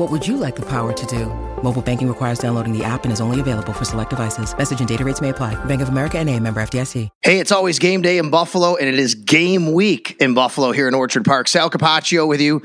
What would you like the power to do? Mobile banking requires downloading the app and is only available for select devices. Message and data rates may apply. Bank of America and a member FDIC. Hey, it's always game day in Buffalo, and it is game week in Buffalo here in Orchard Park. Sal Capaccio with you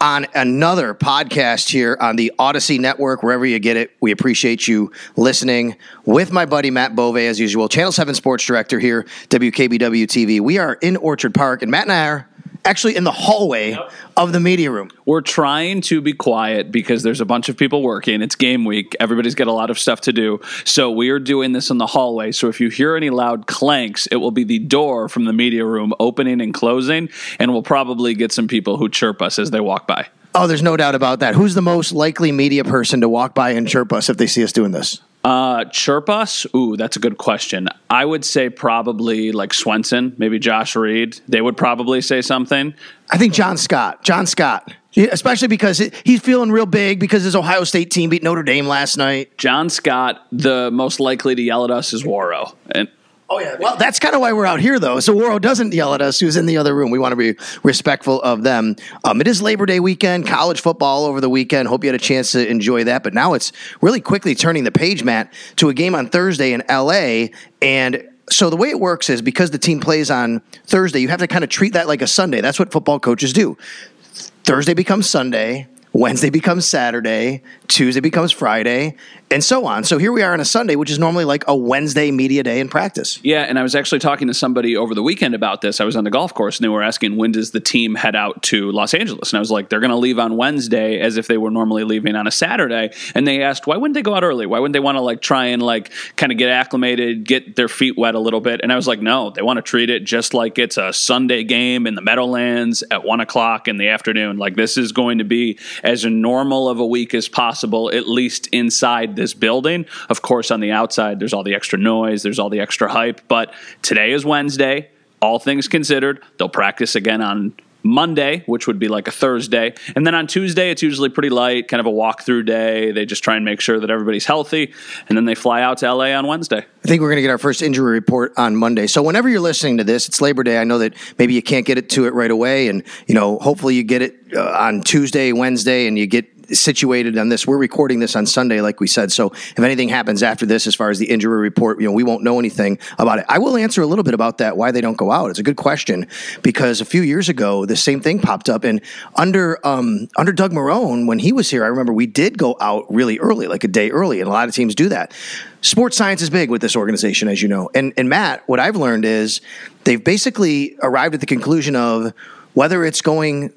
on another podcast here on the Audacy Network, wherever you get it. We appreciate you listening with my buddy Matt Bove, as usual, Channel 7 Sports Director here, WKBW TV. We are in Orchard Park, and Matt and I are actually in the hallway yep. of the media room. We're trying to be quiet because there's a bunch of people working. It's game week. Everybody's got a lot of stuff to do. So we are doing this in the hallway. So if you hear any loud clanks, it will be the door from the media room opening and closing, and we'll probably get some people who chirp us as they walk by. Oh, there's no doubt about that. Who's the most likely media person to walk by and chirp us if they see us doing this? Uh, chirp us? Ooh, that's a good question. I would say probably like Swenson, maybe Josh Reed. They would probably say something. I think John Scott. John Scott. Especially because he's feeling real big because his Ohio State team beat Notre Dame last night. John Scott, the most likely to yell at us is Waro. And Oh yeah. Well, that's kind of why we're out here, though. So Waro doesn't yell at us. Who's in the other room? We want to be respectful of them. Um, it is Labor Day weekend, college football over the weekend. Hope you had a chance to enjoy that. But now it's really quickly turning the page, Matt, to a game on Thursday in L.A. And so the way it works is because the team plays on Thursday, you have to kind of treat that like a Sunday. That's what football coaches do. Thursday becomes Sunday. Wednesday becomes Saturday, Tuesday becomes Friday, and so on. So here we are on a Sunday, which is normally like a Wednesday media day in practice. Yeah, and I was actually talking to somebody over the weekend about this. I was on the golf course and they were asking when does the team head out to Los Angeles? And I was like, they're going to leave on Wednesday as if they were normally leaving on a Saturday. And they asked, why wouldn't they go out early? Why wouldn't they want to like try and like kind of get acclimated, get their feet wet a little bit? And I was like, no, they want to treat it just like it's a Sunday game in the Meadowlands at one o'clock in the afternoon. Like this is going to be as normal of a week as possible, at least inside this building. Of course, on the outside, there's all the extra noise, there's all the extra hype. But today is Wednesday. All things considered, they'll practice again on Monday, which would be like a Thursday. And then on Tuesday, it's usually pretty light, kind of a walkthrough day. They just try and make sure that everybody's healthy. And then they fly out to LA on Wednesday. I think we're going to get our first injury report on Monday. So whenever you're listening to this, it's Labor Day. I know that maybe you can't get it to it right away. And, you know, hopefully you get it uh, on Tuesday, Wednesday, and you get situated on this. We're recording this on Sunday, like we said. So if anything happens after this, as far as the injury report, you know, we won't know anything about it. I will answer a little bit about that, why they don't go out. It's a good question because a few years ago, the same thing popped up. And under, um, under Doug Marrone, when he was here, I remember we did go out really early, like a day early. And a lot of teams do that. Sports science is big with this organization, as you know. And, and Matt, what I've learned is they've basically arrived at the conclusion of whether it's going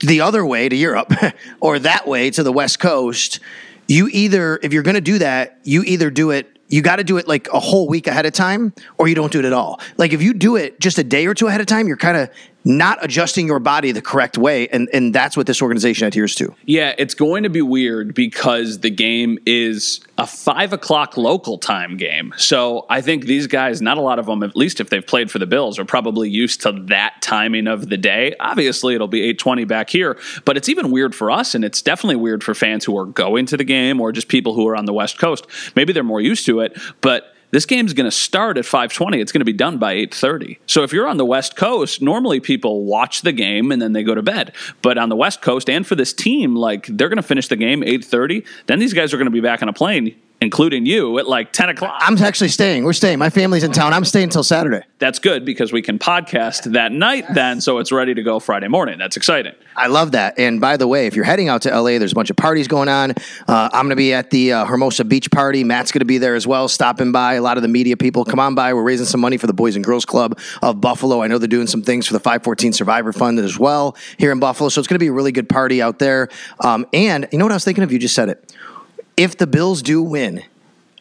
the other way to Europe or that way to the West Coast, you either, if you're going to do that, you either do it you got to do it like a whole week ahead of time or you don't do it at all. Like if you do it just a day or two ahead of time, you're kind of not adjusting your body the correct way. And, and that's what this organization adheres to. Yeah, it's going to be weird because the game is a five o'clock local time game. So I think these guys, not a lot of them, at least if they've played for the Bills, are probably used to that timing of the day. Obviously, it'll be 820 back here, but it's even weird for us. And it's definitely weird for fans who are going to the game or just people who are on the West Coast. Maybe they're more used to it, but this game is going to start at 5:20. It's going to be done by 8:30. So if you're on the West Coast, normally people watch the game and then they go to bed. But on the West Coast and for this team, like they're going to finish the game 8:30. Then these guys are going to be back on a plane including you, at like 10 o'clock. I'm actually staying. We're staying. My family's in town. I'm staying until Saturday. That's good because we can podcast that night then, so it's ready to go Friday morning. That's exciting. I love that. And by the way, if you're heading out to LA, there's a bunch of parties going on. Uh, I'm going to be at the uh, Hermosa Beach party. Matt's going to be there as well, stopping by. A lot of the media people come on by. We're raising some money for the Boys and Girls Club of Buffalo. I know they're doing some things for the 514 Survivor Fund as well here in Buffalo. So it's going to be a really good party out there. Um, and you know what I was thinking of? You just said it. If the Bills do win,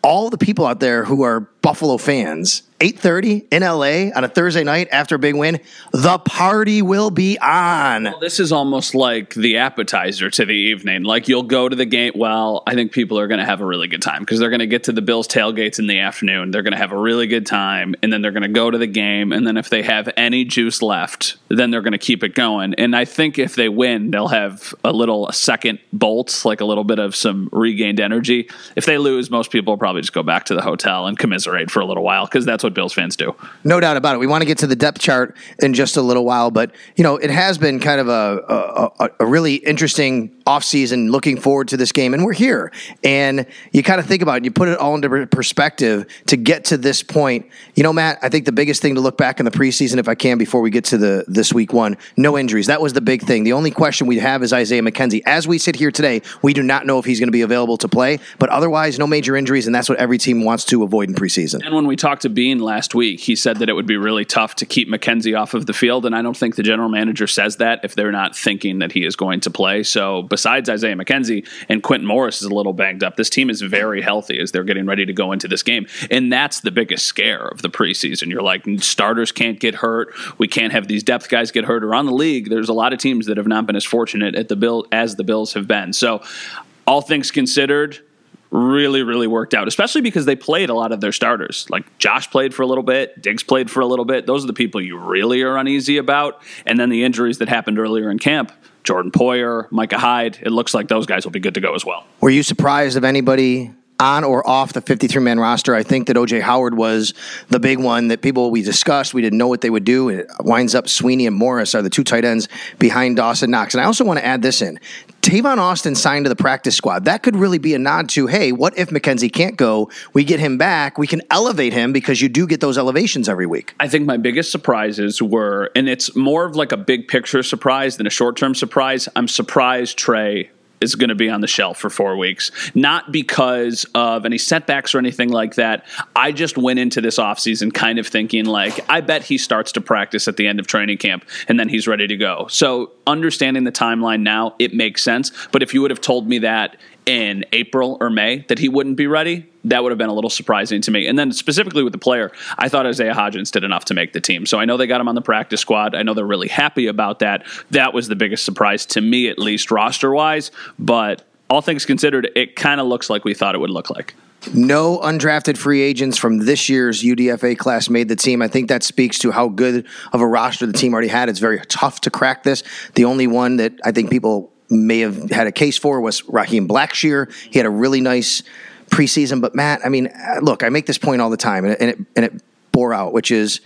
all the people out there who are Buffalo fans 8:30 in LA on a Thursday night after a big win, the party will be on. Well, this is almost like the appetizer to the evening. Like you'll go to the game. Well, I think people are going to have a really good time because they're going to get to the Bills tailgates in the afternoon. They're going to have a really good time, and then they're going to go to the game. And then if they have any juice left, then they're going to keep it going. And I think if they win, they'll have a little second bolt, like a little bit of some regained energy. If they lose, most people will probably just go back to the hotel and commiserate for a little while because that's what Bills fans do. No doubt about it. We want to get to the depth chart in just a little while, but you know it has been kind of a a, a really interesting offseason looking forward to this game, and we're here. And you kind of think about it, you put it all into perspective to get to this point. You know, Matt, I think the biggest thing to look back in the preseason, if I can, before we get to the this week one, no injuries. That was the big thing. The only question we have is Isaiah McKenzie. As we sit here today, we do not know if he's going to be available to play, but otherwise, no major injuries, and that's what every team wants to avoid in preseason. And when we talked to Beane last week, he said that it would be really tough to keep McKenzie off of the field, and I don't think the general manager says that if they're not thinking that he is going to play. So besides Isaiah McKenzie and Quintin Morris is a little banged up, this team is very healthy as they're getting ready to go into this game, and that's the biggest scare of the preseason. You're like starters can't get hurt, we can't have these depth guys get hurt. Around the league, there's a lot of teams that have not been as fortunate at the bill as the Bills have been. So all things considered really, really worked out, especially because they played a lot of their starters. Like Josh played for a little bit, Diggs played for a little bit. Those are the people you really are uneasy about. And then the injuries that happened earlier in camp. Jordan Poyer, Micah Hyde, it looks like those guys will be good to go as well. Were you surprised of anybody on or off the 53 man roster. I think that OJ Howard was the big one that people we discussed. We didn't know what they would do. It winds up Sweeney and Morris are the two tight ends behind Dawson Knox. And I also want to add this in. Tavon Austin signed to the practice squad. That could really be a nod to, hey, what if McKenzie can't go? We get him back. We can elevate him because you do get those elevations every week. I think my biggest surprises were, and it's more of like a big picture surprise than a short term surprise. I'm surprised Trey is going to be on the shelf for four weeks. Not because of any setbacks or anything like that. I just went into this offseason kind of thinking, like, I bet he starts to practice at the end of training camp and then he's ready to go. So, understanding the timeline now, it makes sense. But if you would have told me that in April or May that he wouldn't be ready, that would have been a little surprising to me. And then specifically with the player, I thought Isaiah Hodgins did enough to make the team. So I know they got him on the practice squad. I know they're really happy about that. That was the biggest surprise to me, at least roster wise. But all things considered, it kind of looks like we thought it would look like. No undrafted free agents from this year's UDFA class made the team. I think that speaks to how good of a roster the team already had. It's very tough to crack this. The only one that I think people may have had a case for was Raheem Blackshear. He had a really nice preseason, but Matt, I mean, uh, look, I make this point all the time, and it, and it, and it bore out, which is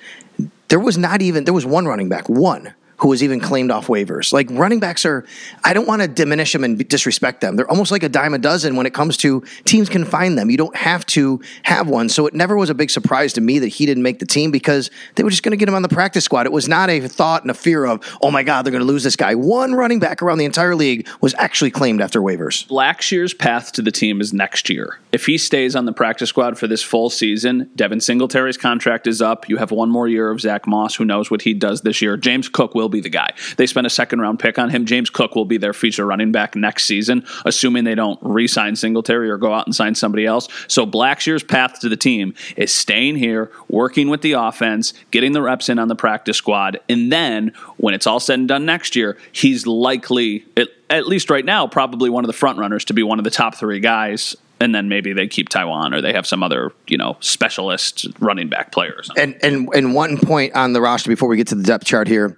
there was not even there was one running back, one who was even claimed off waivers. Like running backs are, I don't want to diminish them and disrespect them. They're almost like a dime a dozen when it comes to teams can find them. You don't have to have one. So it never was a big surprise to me that he didn't make the team because they were just going to get him on the practice squad. It was not a thought and a fear of, oh my God, they're going to lose this guy. One running back around the entire league was actually claimed after waivers. Blackshear's path to the team is next year. If he stays on the practice squad for this full season, Devin Singletary's contract is up. You have one more year of Zach Moss. Who knows what he does this year? James Cook will be the guy. They spent a second round pick on him. James Cook will be their feature running back next season, assuming they don't re sign Singletary or go out and sign somebody else. So Blackshear's path to the team is staying here, working with the offense, getting the reps in on the practice squad, and then when it's all said and done next year, he's likely, at, at least right now, probably one of the front runners to be one of the top three guys and then maybe they keep Taiwan or they have some other you know specialist running back players. And and and one point on the roster before we get to the depth chart here.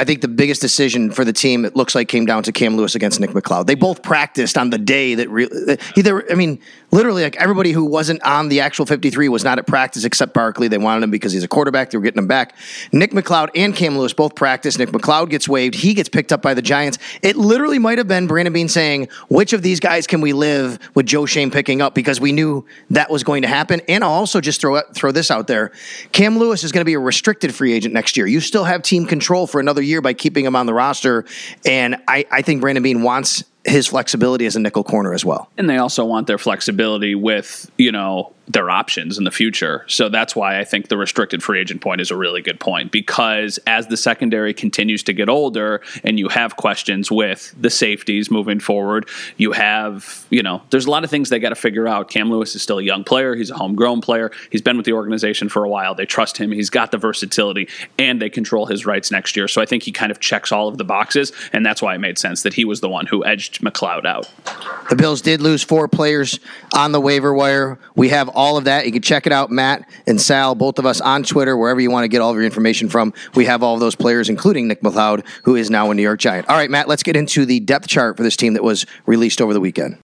I think the biggest decision for the team, it looks like, came down to Cam Lewis against Nick McCloud. They both practiced on the day that either. I mean, literally, like everybody who wasn't on the actual 53 was not at practice except Barkley. They wanted him because he's a quarterback. They were getting him back. Nick McCloud and Cam Lewis both practiced. Nick McCloud gets waived. He gets picked up by the Giants. It literally might have been Brandon Beane saying, "Which of these guys can we live with Joe Schoen picking up?" Because we knew that was going to happen. And I'll also just throw throw this out there: Cam Lewis is going to be a restricted free agent next year. You still have team control for another year by keeping him on the roster, and I, I think Brandon Beane wants his flexibility as a nickel corner as well. And they also want their flexibility with, you know, their options in the future. So that's why I think the restricted free agent point is a really good point because as the secondary continues to get older and you have questions with the safeties moving forward, you have, you know, there's a lot of things they got to figure out. Cam Lewis is still a young player, he's a homegrown player. He's been with the organization for a while. They trust him. He's got the versatility and they control his rights next year. So I think he kind of checks all of the boxes and that's why it made sense that he was the one who edged McCloud out. The Bills did lose four players on the waiver wire. We have all of that. You can check it out, Matt and Sal, both of us on Twitter, wherever you want to get all of your information from. We have all of those players, including Nick McCloud, who is now a New York Giant. All right, Matt, let's get into the depth chart for this team that was released over the weekend.